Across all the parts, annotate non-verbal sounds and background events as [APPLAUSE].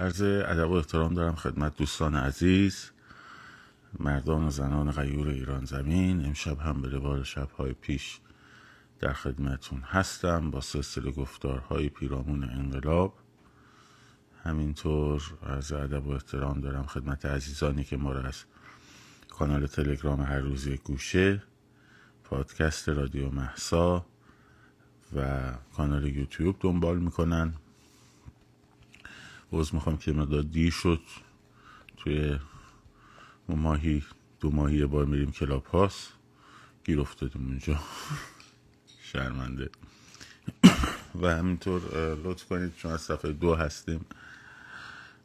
عرض ادب و احترام دارم خدمت دوستان عزیز مردان و زنان غیور ایران زمین. امشب هم به روال شبهای پیش در خدمتون هستم با سلسله گفتارهای پیرامون انقلاب. همینطور از ادب و احترام دارم خدمت عزیزانی که ما را از کانال تلگرام هر روزی گوشه پادکست رادیو محسا و کانال یوتیوب دنبال می‌کنن. عذر می‌خوام یه مقدار دیر شد. توی ماهی دو ماهی یه بار میریم Clubhouse. گیر افتادیم اونجا. شرمنده. و همینطور لطف کنید چون از صفحه دو هستیم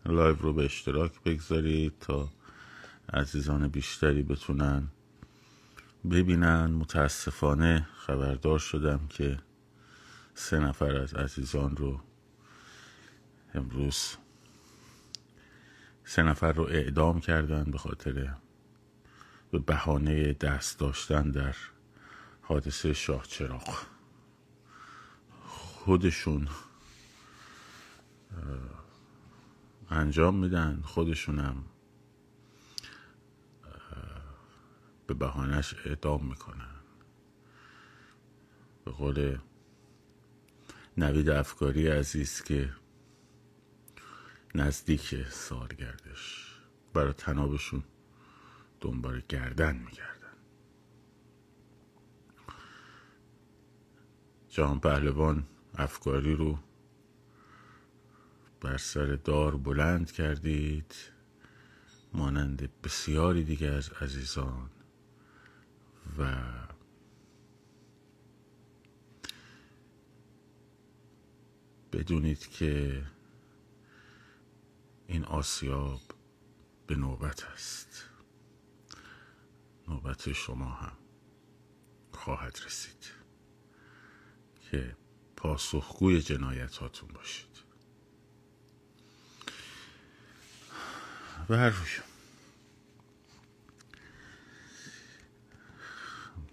لایو رو به اشتراک بگذارید تا عزیزان بیشتری بتونن ببینن. متاسفانه خبردار شدم که سه نفر از عزیزان رو امروز سه نفر رو اعدام کردن به خاطر به بهانه دست داشتن در حادثه شاه چراغ. خودشون انجام میدن خودشونم به بهانهش اعدام می‌کنن. به قول نوید افکاری عزیز که نزدیک سالگردش برای تنابشون دنبال گردن میگردن. جهان پهلوان افکاری رو بر سر دار بلند کردید مانند بسیاری دیگه از عزیزان و بدونید که این آسیاب به نوبت است. نوبت شما هم خواهد رسید که پاسخگوی جنایت هاتون باشید. و هر روی.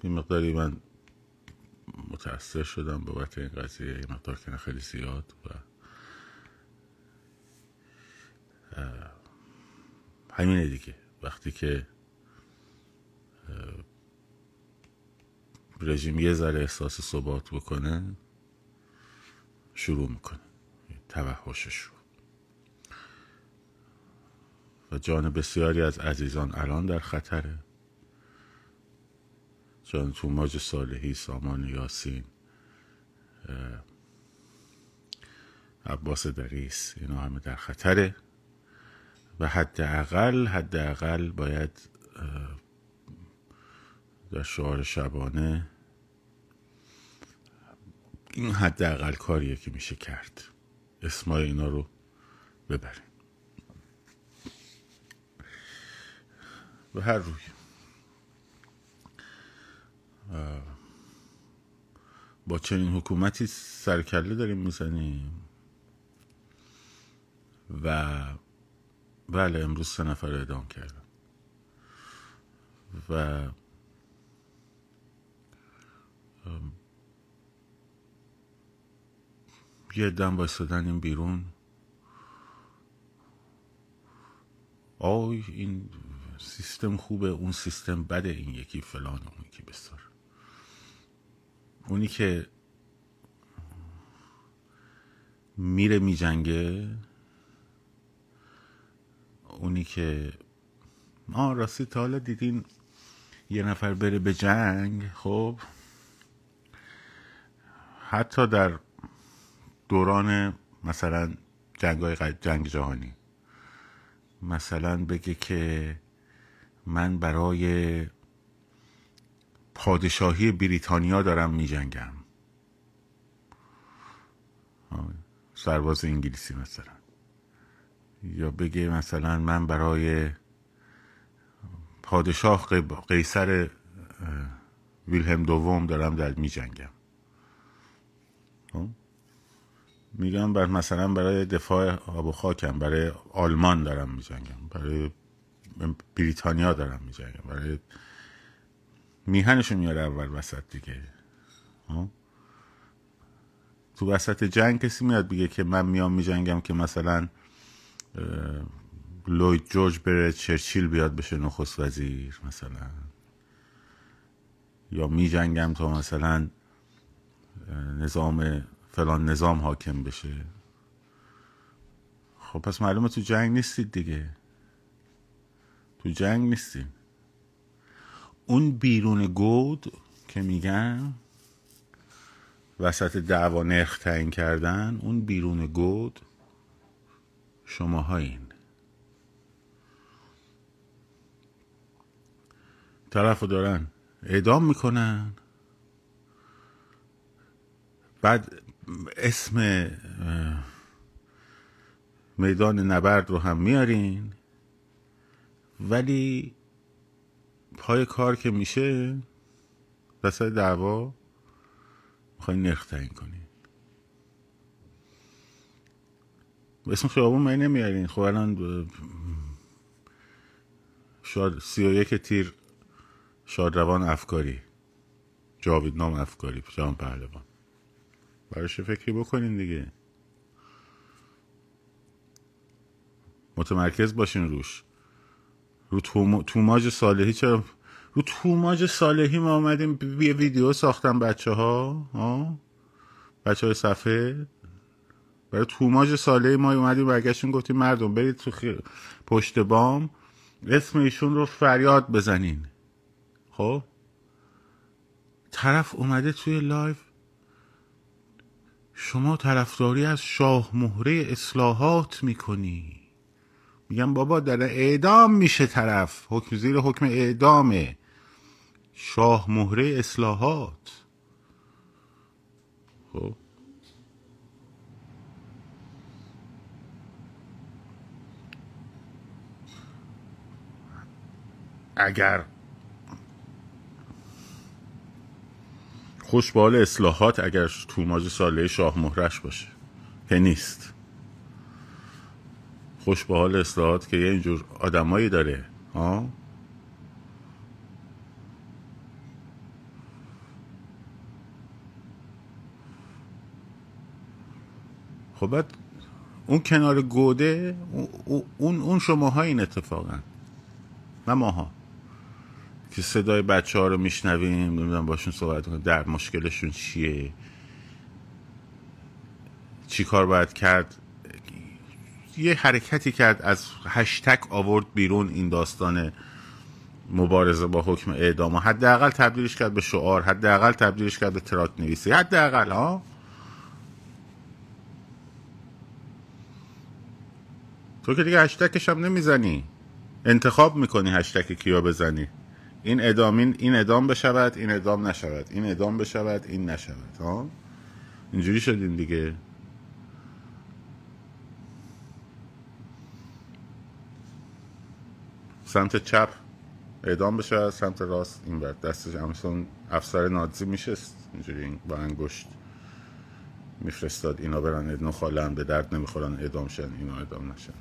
این مقداری من متأثر شدم بابت این قضیه این مقدار که خیلی زیاد و همینه دیگه. وقتی که رژیم یه ذره احساس ثبات بکنه شروع می‌کنه. توحشش رو و جان بسیاری از عزیزان الان در خطره. جان توماج صالحی سامان یاسین عباس دریس اینا همه در خطره. و حداقل حداقل باید در شعار شبانه این حداقل کاریه که میشه کرد. اسمای اینا رو ببریم. و هر روی. با چنین حکومتی سرکله داریم می‌زنیم. و بله امروز سه نفر اعدام کردم. و یه دم بایستادن این بیرون. آی این سیستم خوبه اون سیستم بده این یکی فلان اون یکی بسار اونی که میره میجنگه اونی که ما راستی تا حالا دیدین یه نفر بره به جنگ خب؟ حتی در دوران مثلا جنگ جنگ جهانی. مثلا بگه که من برای پادشاهی بریتانیا دارم می جنگم سرباز انگلیسی مثلا. یا بگه مثلا من برای پادشاه قیصر ویلهم دوم دارم در می جنگم میگم بر مثلا برای دفاع آب و خاکم برای آلمان دارم می جنگم برای بریتانیا دارم می جنگم برای میهنشو میاره اول وسط دیگه. تو وسط جنگ کسی میاد بگه که من میام می جنگم که مثلا لوید جورج بره چرچیل بیاد بشه نخست وزیر مثلا. یا می جنگم تا مثلا نظام فلان نظام حاکم بشه. خب پس معلومه تو جنگ نیستید دیگه. تو جنگ نیستیم. اون بیرون گود که میگن وسط دعوا نرخ تعیین کردن اون بیرون گود شماهایین. طرف رو دارن اعدام می‌کنن. بعد اسم میدان نبرد رو هم میارین. ولی پای کار که میشه وسط دعوا می‌خواین نرخ تعیین کنین. اسم خیابون من نمیارین. خب الان شاد سی و یک تیر شادروان افکاری. جاویدنام افکاری جان پهلوان. براش فکری بکنین دیگه؟ متمرکز باشین روش. رو توماج صالحی چرا رو توماج صالحی ما آمدیم یه ویدیو ساختم بچه ها؟ بچه های صفحه؟ برای توماج صالحی ما اومدیم برگشتیم گفتیم مردم برید تو پشت بام اسم ایشون رو فریاد بزنین. خب؟ طرف اومده توی لایف. شما طرفداری از شاه مهره اصلاحات می‌کنی. میگم بابا در اعدام میشه طرف. حکم زیر حکم اعدامه. شاه مهره اصلاحات. خب؟ اگر خوشبال اصلاحات اگر توماج ساله شاه مهرش باشه که نیست. خوش به حال اصلاحات که یه اینجور آدمایی داره ها؟ خب اون کنار گوده اون اون شماها این اتفاقا نه ماها. که صدای بچه ها رو میشنویم نمی‌دونم باشون صحبت کنیم. در مشکلشون چیه؟ چی کار باید کرد؟ یه حرکتی کرد از هشتگ آورد بیرون این داستان مبارزه با حکم اعدام. حداقل تبدیلش کرد به شعار حداقل تبدیلش کرد به تراکت نویسی. حداقل ها؟ تو که دیگه هشتگش هم نمی‌زنی. انتخاب می‌کنی هشتگ کیا بزنی. این اعدام این, اعدام بشود این اعدام نشود. این اعدام بشود این نشود. ها؟ اینجوری شدیم دیگه. سمت چپ اعدام بشه سمت راست این بر دستش همسون افسر نازی میشست. اینجوری با انگشت میفرستاد. اینا برن ادنو خالن به درد نمی‌خورن اعدام شن اینا اعدام نشن.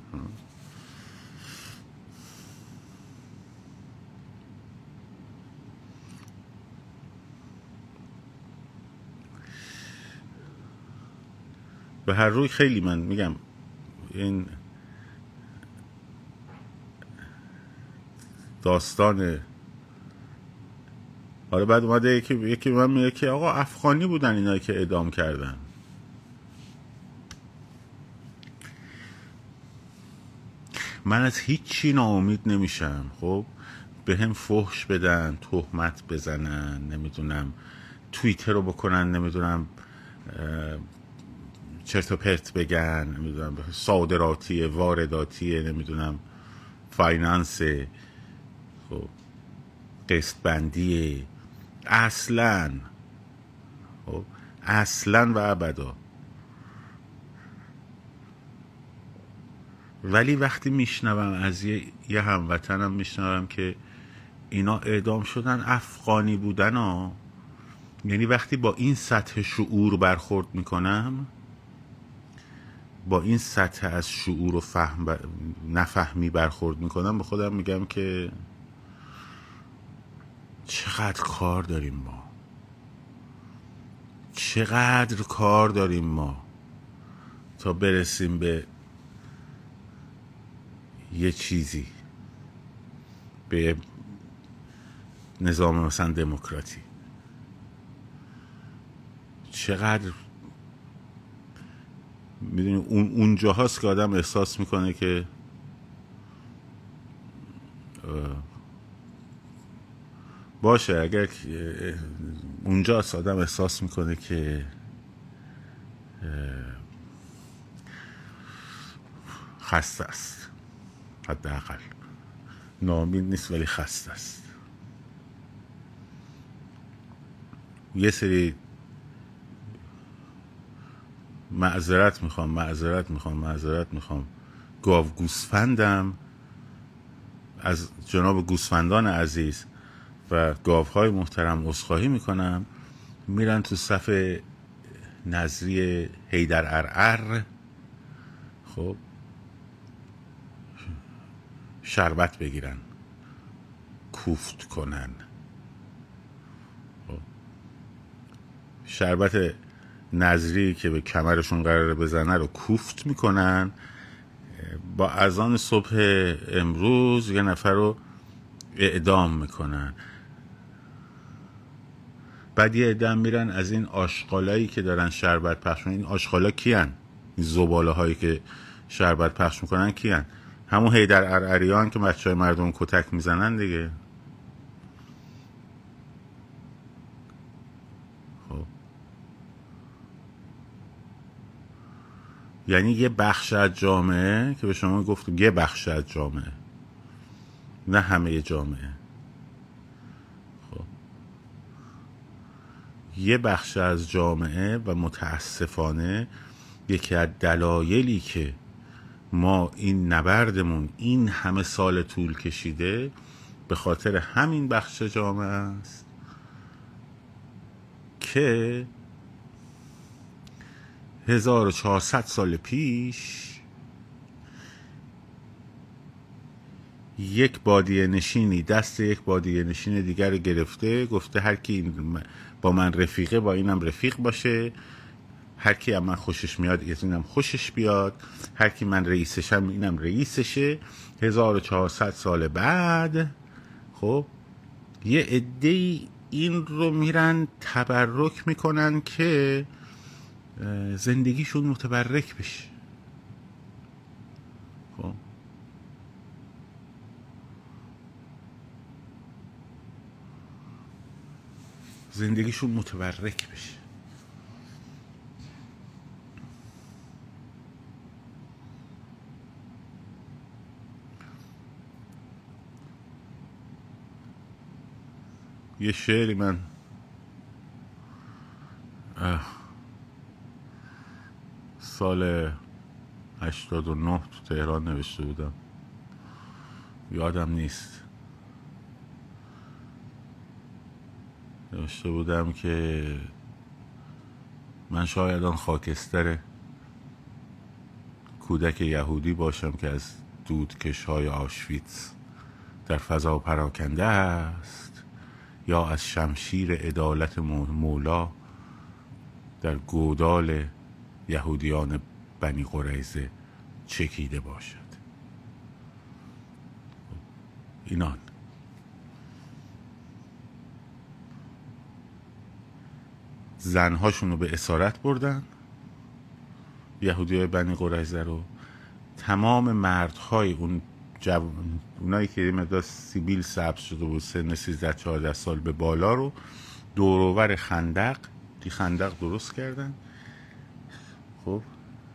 به هر روی خیلی من میگم این داستان حالا بعد اومده یکی یکی من میگه که آقا افغانی بودن اینایی که اعدام کردن. من از هیچی ناامید نمیشم. خب؟ به هم فحش بدن تهمت بزنن نمی‌دونم توییتر رو بکنن نمی‌دونم چرت و پرت بگن نمی‌دونم صادراتی وارداتی نمی‌دونم فایننس خب قسط بندی اصلا خب اصلا و ابدا. ولی وقتی میشنوم از یه, یه هموطنم میشنوم که اینا اعدام شدن افغانی بودن ها یعنی وقتی با این سطح شعور برخورد می‌کنم با این سطح از شعور و فهم نفهمی برخورد می‌کنم به خودم میگم که چقدر کار داریم ما. چقدر کار داریم ما تا برسیم به یه چیزی به نظام مثلا دموکراتی. چقدر می‌دونی اون اونجا هاست که آدم احساس می‌کنه که باشه اگر اونجا آدم احساس می‌کنه که خسته است حداقل. نامید نیست ولی خسته است. یه سری معذرت می‌خوام معذرت می‌خوام معذرت می‌خوام. گاو گوسفندم از جناب گوسفندان عزیز و گاوهای محترم اصخاهی می‌کنم. میرن تو صف نظری هیدر ارعر. خب شربت بگیرن کوفت کنن. خب. شربت نظری که به کمرشون قراره بزنه رو کوفت می‌کنن. با اذان صبح امروز یه نفر رو اعدام می‌کنن. بعد یه ادام میرن از این آشغالایی که دارن شربت پخش این آشغالا کیان؟ این زباله هایی که شربت پخش می‌کنن کیان؟ همون هیدر ارعریان که بچه های مردم کتک می‌زنن دیگه. یعنی یه بخش از جامعه که به شما گفت یه بخش از جامعه. نه همه جامعه. خب. یه بخش از جامعه و متاسفانه یکی از دلایلی که ما این نبردمون این همه سال طول کشیده به خاطر همین بخش جامعه است که 1400 سال پیش یک بادیه نشینی دست یک بادیه نشین دیگر رو گرفته گفته هر کی با من رفیقه با اینم رفیق باشه. هر کی من خوشش میاد از اینم خوشش بیاد. هر کی من رئیسشم اینم رئیسشه. 1400 سال بعد خب یه عده این رو میرن تبرک می‌کنن که زندگیشون متبرک بشه. خب؟ زندگیشون متبرک بشه. یه شعری من سال 89 تو تهران نوشته بودم. یادم نیست. نوشته بودم که من شاید آن خاکستر کودک یهودی باشم که از دودکش های آشویتس در فضا پراکنده است یا از شمشیر عدالت مولا در گودال یهودیان بنی قریزه چکیده باشد. اینان. زنهاشون رو به اسارت بردن. یهودی های بنی قریزه رو تمام مردهای اون جو... اونایی که مدار سیبیل سبز شده بود سن 13 14 سال به بالا رو دوروور خندق دی خندق درست کردن. خب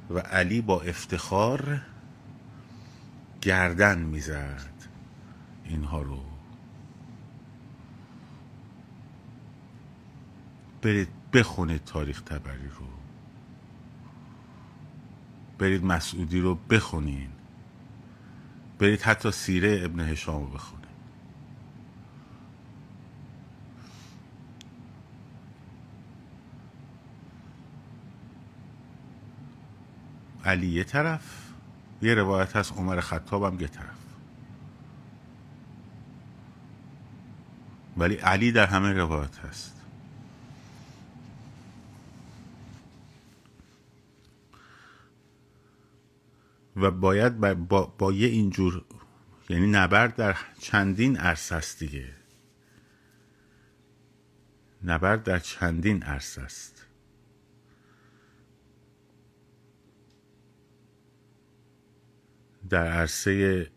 و علی با افتخار گردن می‌زد اینها رو. برید بخونید تاریخ تبری رو. برید مسعودی رو بخونین. برید حتی سیره ابن هشام رو بخونید علی یه طرف یه روایت هست عمر خطاب هم یه طرف. ولی علی در همه روایت هست. و باید با, با یه اینجور یعنی نبرد در چندین عرصه است دیگه. نبرد در چندین عرصه است. در عرصه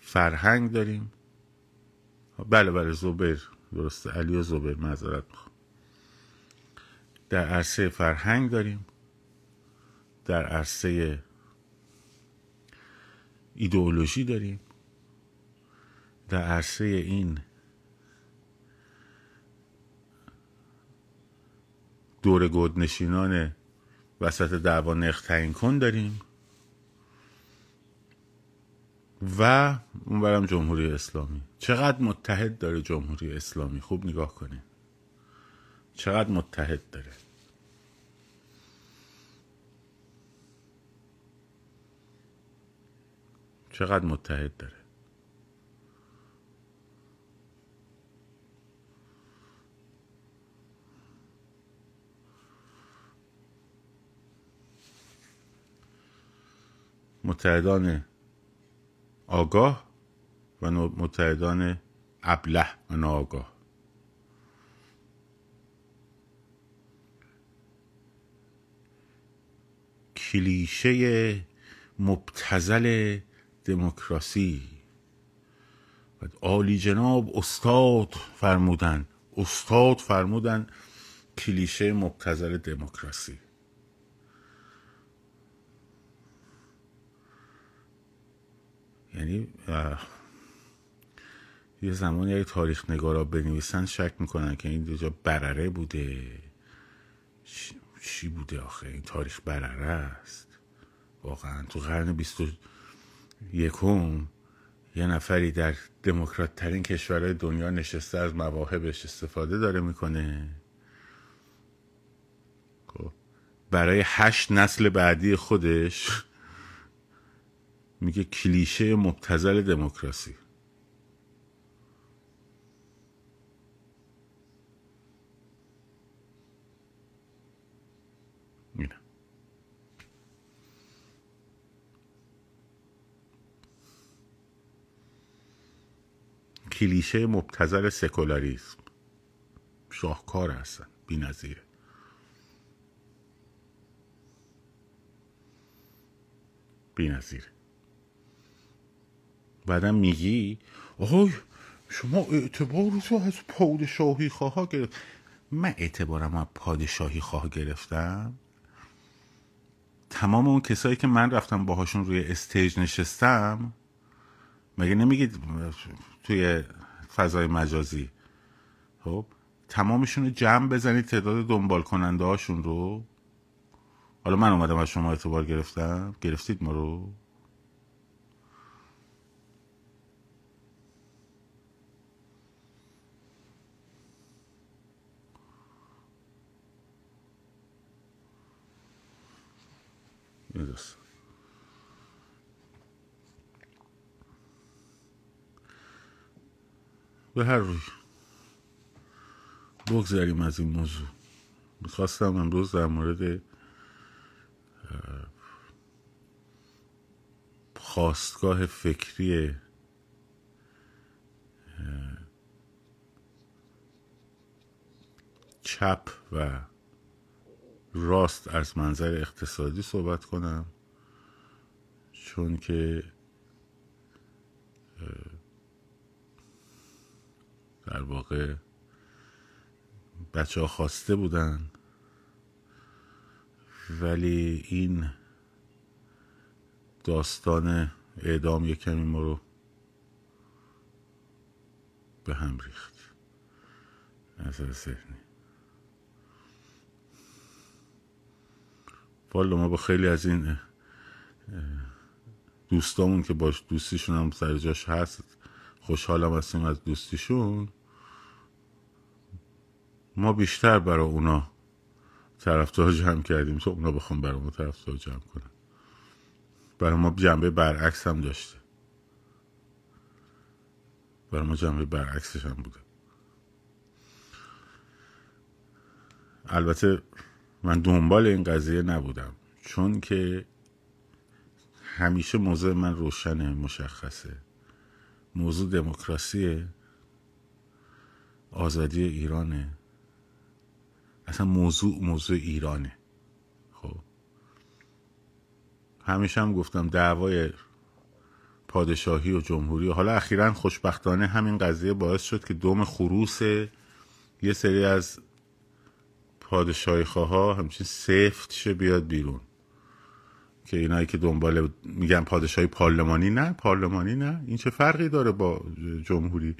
فرهنگ داریم. بله بله زبیر. درسته. علی و زبیر معذرت می‌خوام. در عرصه فرهنگ داریم. در عرصه ایدئولوژی داریم. در عرصه این دور گودنشینان وسط دعوا نخ تعیین کن داریم. و اونورم جمهوری اسلامی. چقدر متحد داره جمهوری اسلامی؟ خوب نگاه کنید چقدر متحد داره؟ چقدر متحد داره؟ متحدان آگاه و متحدان ابله و ناآگاه. کلیشه مبتزل دموکراسی. و عالی جناب استاد فرمودن استاد فرمودن کلیشه مبتزل دموکراسی. یعنی یه زمانی اگه تاریخ نگارا بنویسن شک می‌کنن که این دیجا برره بوده. چی بوده آخه؟ این تاریخ برره است. واقعا تو قرن بیست و یکم یه نفری در دموکرات ترین کشورهای دنیا نشسته از مواهبش استفاده داره می‌کنه. خب، برای هشت نسل بعدی خودش میگه کلیشه مبتزل دموکراسی. کلیشه مبتزل سکولاریسم. شاهکار هستن بی نظیره بی نظیره بعدم میگی آهای شما اعتبار رو از پادشاهی خواه گرفت. من اعتبارم از پادشاهی خواه گرفتم؟ تمام اون کسایی که من رفتم باهاشون روی استیج نشستم مگه نمیگید توی فضای مجازی؟ خب تمامشون رو جمع بزنید تعداد دنبال کننده هاشون رو. حالا من اومدم از شما اعتبار گرفتم. گرفتید ما رو؟ به هر روی. بگذاریم از این موضوع. می‌خواستم امروز در مورد خواستگاه فکری چپ و راست از منظر اقتصادی صحبت کنم چون که در واقع بچه ها خواسته بودن ولی این داستان اعدام یک کمی ما رو به هم ریخت. نظر ذهنی. والا ما با خیلی از این دوستامون که باش دوستیشون هم سر جاش هست خوشحالم هستیم از دوستیشون. ما بیشتر برای اونا طرفدار جمع کردیم. تا اونا بخوام برای ما طرفدار جمع کنن برای ما جنبه برعکس هم داشته. برای ما جنبه برعکسش هم بوده. البته من دنبال این قضیه نبودم چون که همیشه موضوع من روشنه مشخصه. موضوع دموکراسی آزادی ایرانه. اصلا موضوع موضوع ایرانه. خب. همیشه هم گفتم دعوای پادشاهی و جمهوری حالا اخیرا خوشبختانه همین قضیه باعث شد که دوم خروس یه سری از پادشاهی خواه همچین سفت شه بیاد بیرون. که اینایی که دنبال میگن پادشاهی پارلمانی نه پارلمانی نه. این چه فرقی داره با جمهوری؟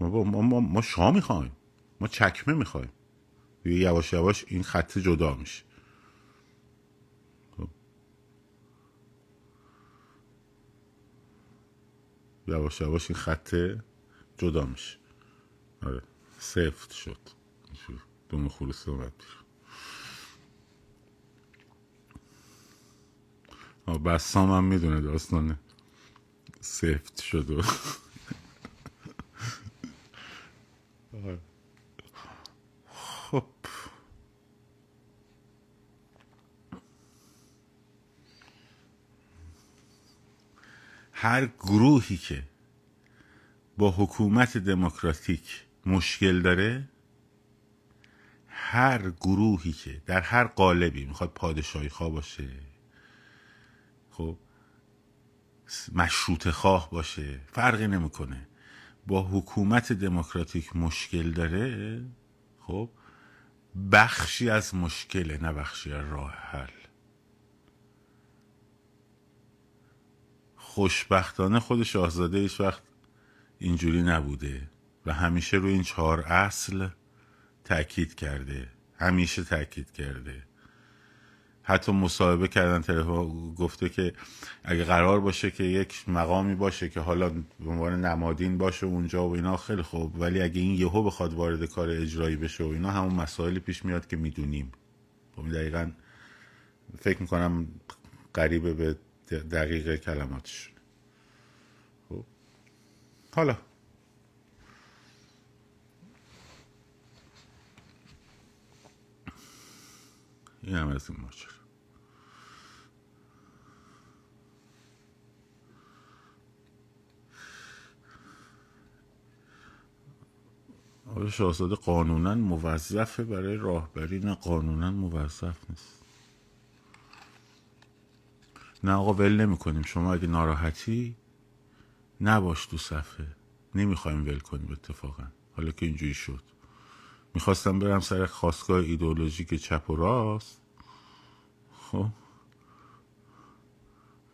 ما, ما, ما, ما شاه می‌خوایم. ما چکمه می‌خوایم. یواش یواش این خط جدا میشه. خب. یواش یواش این خط جدا میشه. آره. سفت شد. دوم خلوص اومد بسام هم می‌دونه داستان سفت شد و خب. هر گروهی که با حکومت دموکراتیک مشکل داره هر گروهی که در هر قالبی می‌خواد پادشاهی خواه باشه خب مشروط خواه باشه فرقی نمی‌کنه. با حکومت دموکراتیک مشکل داره خب بخشی از مشکل نه بخشی از راه حل. خوشبختانه خود شاهزاده هیچ وقت اینجوری نبوده و همیشه روی این چهار اصل تاکید کرده. همیشه تاکید کرده. حتی مصاحبه کردن تلفن گفته که اگه قرار باشه که یک مقامی باشه که حالا به عنوان نمادین باشه اونجا و اینا خیلی خوب. ولی اگه این یهو بخواد وارد کار اجرایی بشه و اینا همون مسائلی پیش میاد که می‌دونیم. خب دقیقا فکر می‌کنم قریبه به دقیق کلماتش خب. حالا این هم از این ماجر آقای شاهزاده قانونا موظفه برای راهبری نه قانونا موظف نیست. نه آقا ول نمی کنیم شما اگه ناراحتی نباش تو صفحه. نمی‌خوایم ول کنیم اتفاقا. حالا که اینجوری شد. می‌خواستم برم سر خواستگاه ایدئولوژیک چپ و راست. خب.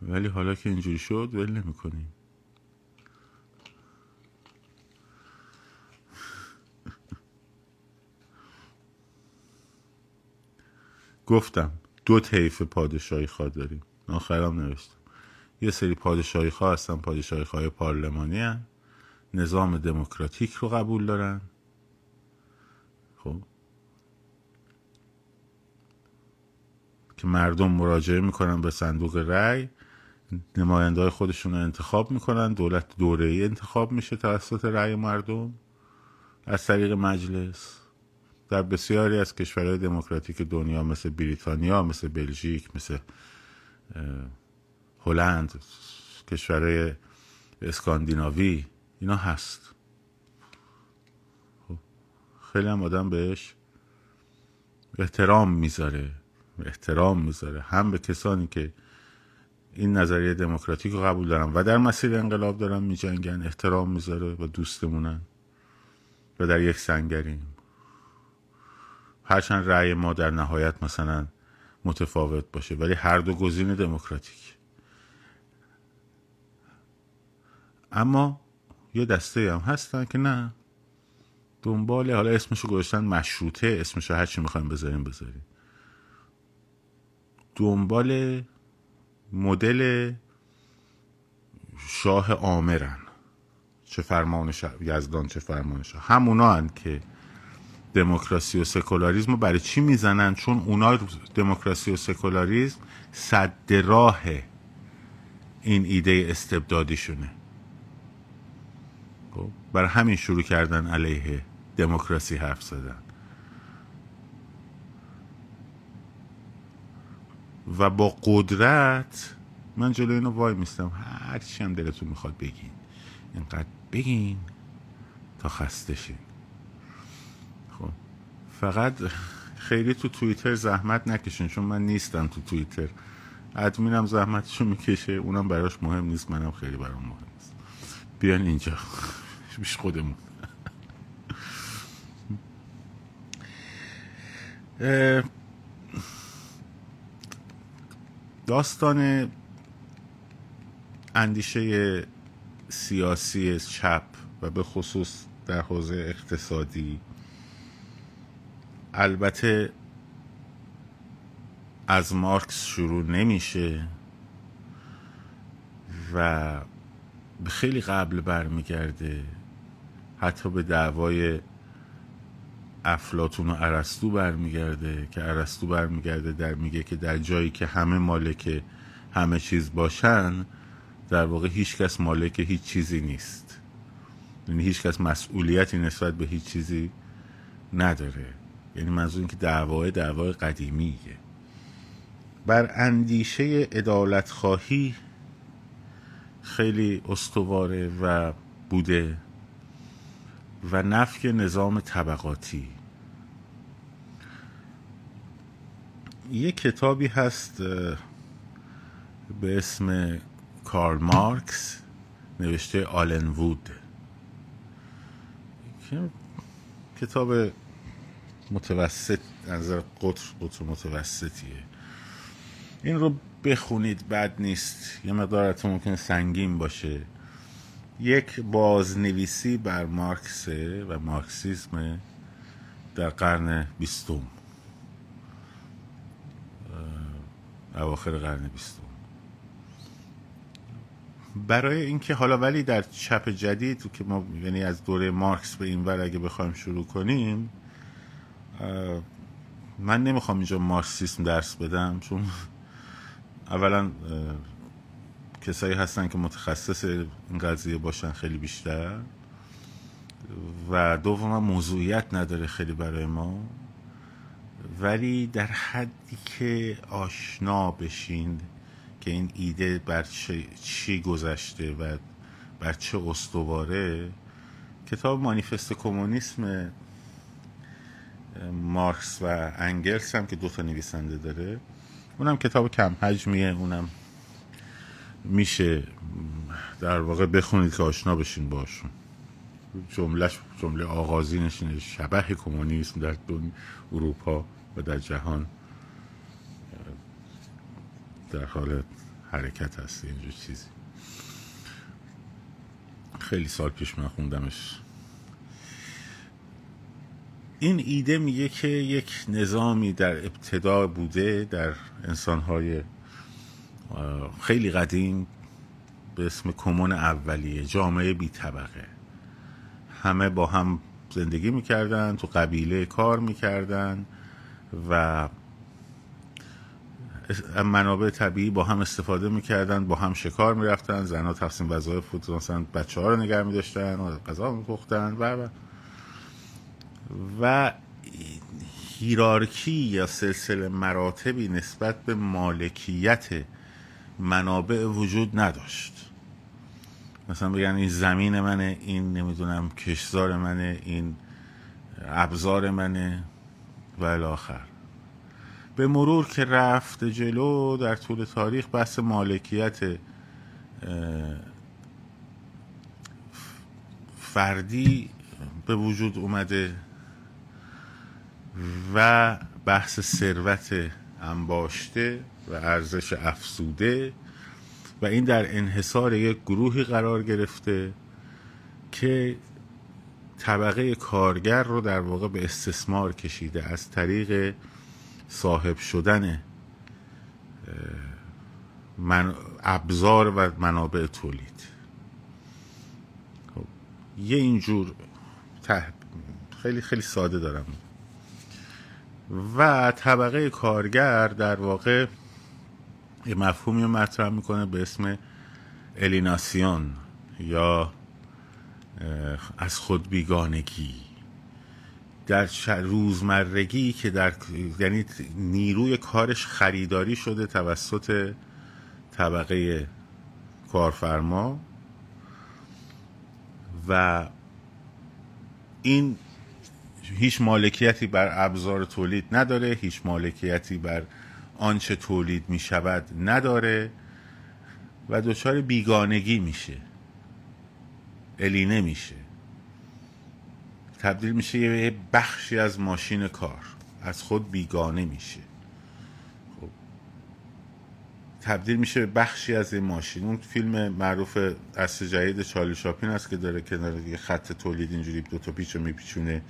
ولی حالا که اینجوری شد ول نمی کنیم گفتم دو طیف پادشاهی خواه داریم آخرم نوشتم. یه سری پادشاهی خواه هستن پادشاهی خواه پارلمانی هن. نظام دموکراتیک رو قبول دارن. خب. که مردم مراجعه می‌کنن به صندوق رأی نماینده های خودشون رو انتخاب می‌کنن دولت دوره ای انتخاب میشه توسط رأی مردم از طریق مجلس. در بسیاری از کشورهای دموکراتیک دنیا مثل بریتانیا مثل بلژیک مثل هلند کشورهای اسکاندیناوی اینا هست. خیلی هم آدم بهش احترام می‌ذاره احترام می‌ذاره. هم به کسانی که این نظریه دموکراتیک رو قبول دارن و در مسیر انقلاب دارن میجنگن احترام می‌ذاره و دوستمونن و در یک سنگریم. هرچند رأی ما در نهایت مثلا متفاوت باشه ولی هر دو گزینه دموکراتیک. اما یه دسته هم هستن که نه. دنبال حالا اسمشو گذاشتن مشروطه اسمشو هر چی می‌خوایم بذاریم بذاریم. دنبال مدل شاه آمرن چه فرمان یزدان چه فرمان شاه. همونا هن که دموکراسی و سکولاریزم برای چی می‌زنن؟ چون اونا دموکراسی و سکولاریزم صد راه این ایده استبدادیشونه. برای همین شروع کردن علیه دموکراسی حرف زدن. و با قدرت من جلوی اینو وای میستم. هر چی هم دلتون می‌خواد بگین. اینقدر بگین تا خسته شین. خب فقط خیلی تو توییتر زحمت نکشین چون من نیستم تو توییتر. ادمینم زحمتشو می‌کشه اونم براش مهم نیست منم خیلی برام مهم نیست. بیان اینجا. بیش خودمون. داستان اندیشه سیاسی چپ و به خصوص در حوزه اقتصادی البته از مارکس شروع نمیشه و خیلی قبل برمیگرده. حتی به دعوای افلاتون و عرستو برمیگرده که عرستو برمیگرده در میگه که در جایی که همه مالک همه چیز باشن در واقع هیچ کس مالک هیچ چیزی نیست. یعنی هیچ کس مسئولیتی نسبت به هیچ چیزی نداره. یعنی منظور این که دعوای دعوای قدیمیه. بر اندیشه ادالت خواهی خیلی استواره و بوده. و نفی نظام طبقاتی. یه کتابی هست به اسم کارل مارکس نوشته آلن وود. کتاب متوسط نظر قطر قطر متوسطیه. این رو بخونید بد نیست. یه مقدار ممکن سنگین باشه. یک بازنویسی بر مارکسه و مارکسیسم در قرن بیستم. اواخر قرن بیستم. برای اینکه حالا ولی در چپ جدید که ما یعنی از دوره مارکس به این ور اگه بخوایم شروع کنیم من نمی‌خوام اینجا مارکسیسم درس بدم چون اولا کسایی هستن که متخصص این قضیه باشن خیلی بیشتر. و دوم موضوعیت نداره خیلی برای ما. ولی در حدی که آشنا بشین که این ایده بر چی گذشته و بر چه استواره کتاب مانیفست کمونیسم مارکس و انگلس هم که دوتا نویسنده داره. اونم کتاب کم حجمیه اونم میشه در واقع بخونید که آشنا بشین باشون. جملهش جمله آغازینش اینه شبه کمونیسم در اروپا و در جهان در حال حرکت هست اینجور چیزی. خیلی سال پیش من خوندمش. این ایده میگه که یک نظامی در ابتدا بوده در انسانهای خیلی قدیم به اسم کمون اولیه جامعه بی طبقه. همه با هم زندگی می‌کردن تو قبیله کار می‌کردن و منابع طبیعی با هم استفاده می‌کردن با هم شکار می‌رفتن زنها تقسیم وظایف بود مثلا بچه ها رو نگه میداشتن و غذا میپختن و. و هیرارکی یا سلسله مراتبی نسبت به مالکیت منابع وجود نداشت. مثلا بگن این زمین منه این نمی‌دونم کشزار منه این ابزار منه و الاخر. به مرور که رفت جلو در طول تاریخ بحث مالکیت فردی به وجود اومده و بحث ثروت انباشته و ارزش افسوده و این در انحصار یک گروهی قرار گرفته که طبقه کارگر رو در واقع به استثمار کشیده از طریق صاحب شدن من ابزار و منابع تولید. خب، یه اینجور خیلی خیلی ساده دارم. و طبقه کارگر در واقع یه مفهومی رو مطرح می‌کنه به اسم الیناسیون یا از خود بیگانگی. در روزمرگی که در یعنی نیروی کارش خریداری شده توسط طبقه کارفرما و این هیچ مالکیتی بر ابزار تولید نداره هیچ مالکیتی بر آنچه تولید می شود نداره و دچار بیگانگی میشه. الینه میشه. تبدیل میشه یه بخشی از ماشین کار. از خود بیگانه میشه. خب. تبدیل میشه بخشی از این ماشین. اون فیلم معروف اصل جدید چارلی شاپین هست که داره کنار یه خط تولید اینجوری دو تا پیچ میپیچونه.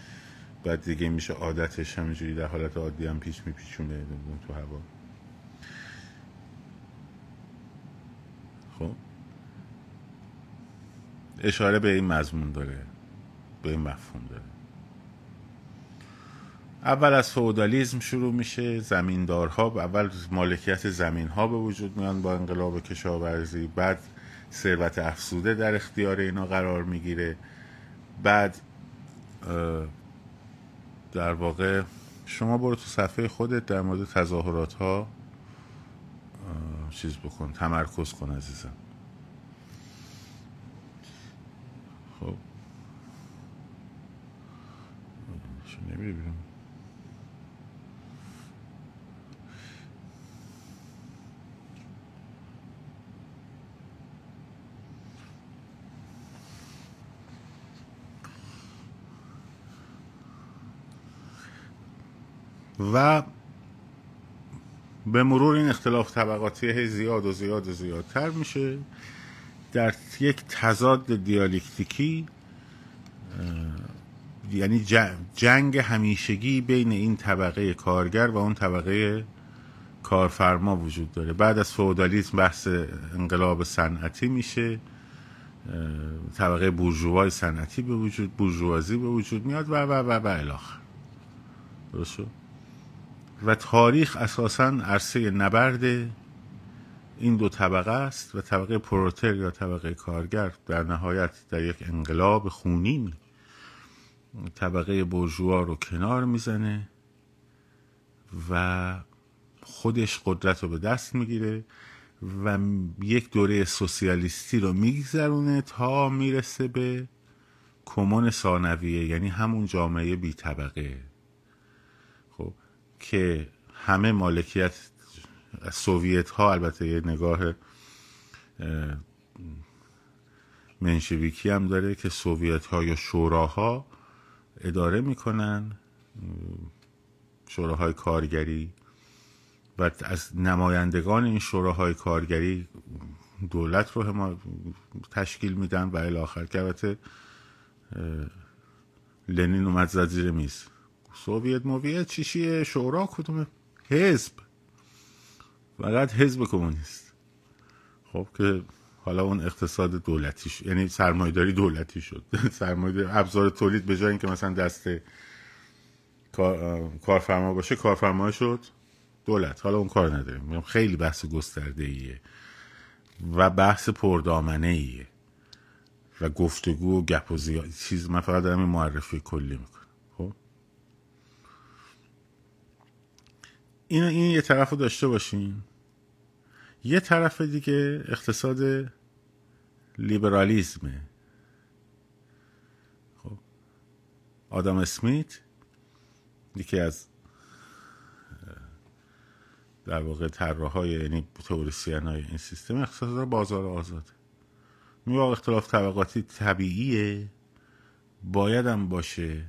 بعد دیگه میشه عادتش همینجوری در حالت عادی هم پیچ میپیچونه تو هوا. خب. اشاره به این مضمون داره به این مفهوم داره. اول از فودالیزم شروع میشه زمیندارها اول مالکیت زمین ها به وجود میان با انقلاب کشاورزی بعد ثروت افسوده در اختیار اینا قرار می‌گیره بعد در واقع شما برو تو صفحه خودت در مورد تظاهرات ها چیز بکن تمرکز کن عزیزم. خب. نمیره بیرون و به مرور این اختلاف طبقاتی زیاد و زیاد و زیادتر میشه. در یک تضاد دیالکتیکی یعنی جنگ همیشگی بین این طبقه کارگر و اون طبقه کارفرما وجود داره. بعد از فودالیسم بحث انقلاب صنعتی میشه طبقه بورژوای صنعتی به وجود بورژوازی به وجود میاد و و و و الاخر درست و تاریخ اساسا عرصه نبرد این دو طبقه است و طبقه پروتر یا طبقه کارگر در نهایت در یک انقلاب خونی طبقه برجوا رو کنار می‌زنه و خودش قدرت رو به دست می‌گیره و یک دوره سوسیالیستی رو میگذرونه تا می‌رسه به کمون ثانویه یعنی همون جامعه بی طبقه. که همه مالکیت سوویت ها البته یه نگاه منشویکی هم داره که سوویت ها یا شوراها اداره می‌کنن شوراهای کارگری. و از نمایندگان این شوراهای کارگری دولت رو هم تشکیل میدن و الی آخر که البته لنین اومد زد زیر میز. soviet موویت چی چیه شورا کدومه؟ حزب. فقط حزب کمونیست. خب که حالا اون اقتصاد دولتی شد [LAUGHS] یعنی سرمایداری دولتی شد. سرمایداری ابزار تولید به جای اینکه مثلا دست کارفرما باشه کارفرما شد. دولت. حالا اون کار نداریم. خیلی بحث گسترده ایه و بحث پردامنه ایه و گفتگو و گپ و زیاد چیز من فقط دارم این معرفی کلی می‌کنم خب این این یه طرف رو داشته باشین. یه طرف دیگه اقتصاد لیبرالیزمه. خب. آدم اسمیت یکی از در واقع طراح های یعنی این سیستم اقتصاد بازار آزاد. میگه اختلاف طبقاتی طبیعیه. بایدم باشه.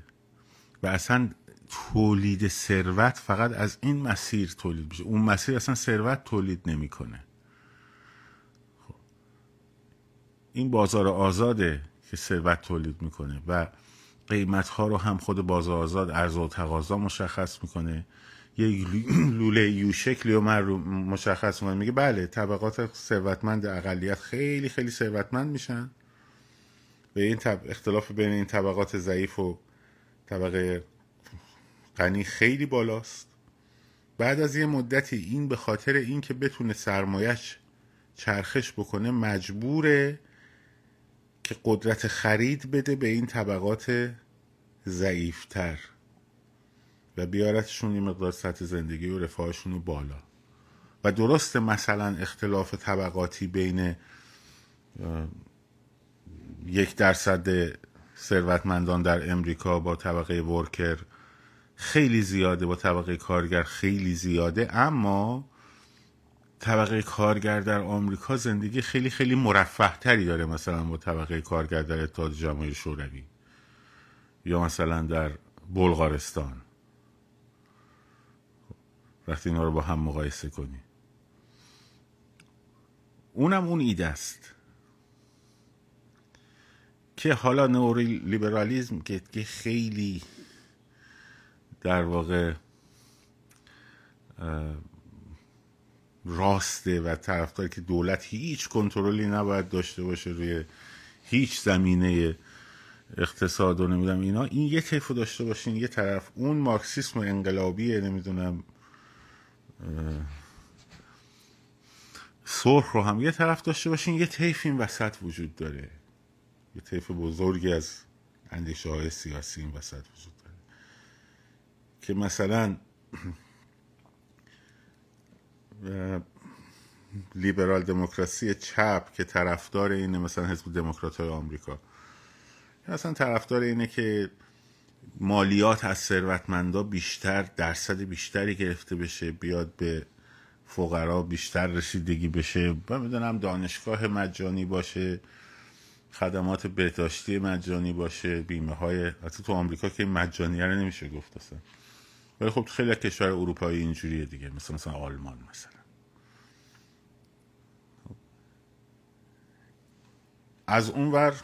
و اصلا تولید ثروت فقط از این مسیر تولید بشه اون مسیر اصلا ثروت تولید نمی‌کنه. خب. این بازار آزاده که ثروت تولید می‌کنه و قیمت ها رو هم خود بازار آزاد ارز و تقاضا مشخص می‌کنه. یه لوله یو شکلی رو مشخص می‌کنه. میگه بله طبقات ثروتمند اقلیت خیلی خیلی ثروتمند میشن. به این اختلاف بین این طبقات ضعیف و طبقه غنی خیلی بالاست. بعد از یه مدتی این به خاطر اینکه بتونه سرمایش چرخش بکنه مجبوره که قدرت خرید بده به این طبقات ضعیفتر و بیارتشون یه مقدار سطح زندگی و رفاهشون رو بالا. و درست مثلا اختلاف طبقاتی بین یک درصد ثروتمندان در امریکا با طبقه ورکر خیلی زیاده با طبقه کارگر خیلی زیاده. اما طبقه کارگر در آمریکا زندگی خیلی خیلی مرفه تری داره مثلا با طبقه کارگر در اتحاد جماهیر شوروی یا مثلا در بلغارستان. وقتی اینا رو با هم مقایسه کنی. اونم اون ایده است. که حالا نوری لیبرالیزم که خیلی در واقع راسته و طرفدار که دولت هیچ کنترلی نباید داشته باشه روی هیچ زمینه اقتصاد و نمی‌دونم اینا. این یه طیف داشته باشین یه طرف. اون مارکسیسم انقلابیه نمی‌دونم سرخ رو هم یه طرف داشته باشین. یه طیف این وسط وجود داره. یه طیف بزرگی از اندیشه های سیاسی این وسط وجود که مثلا لیبرال دموکراسی چپ که طرفدار اینه مثلا حزب دموکرات های آمریکا. اصلا طرفدار اینه که مالیات از ثروتمندا بیشتر درصد بیشتری گرفته بشه بیاد به فقرا بیشتر رسیدگی بشه. و می‌دونم دانشگاه مجانی باشه خدمات بهداشتی مجانی باشه بیمه های حتی تو آمریکا که مجانی رو نمیشه گفت اصلا. ولی خب خیلی کشور اروپایی اینجوریه دیگه. مثل مثلا آلمان مثلا. از اونور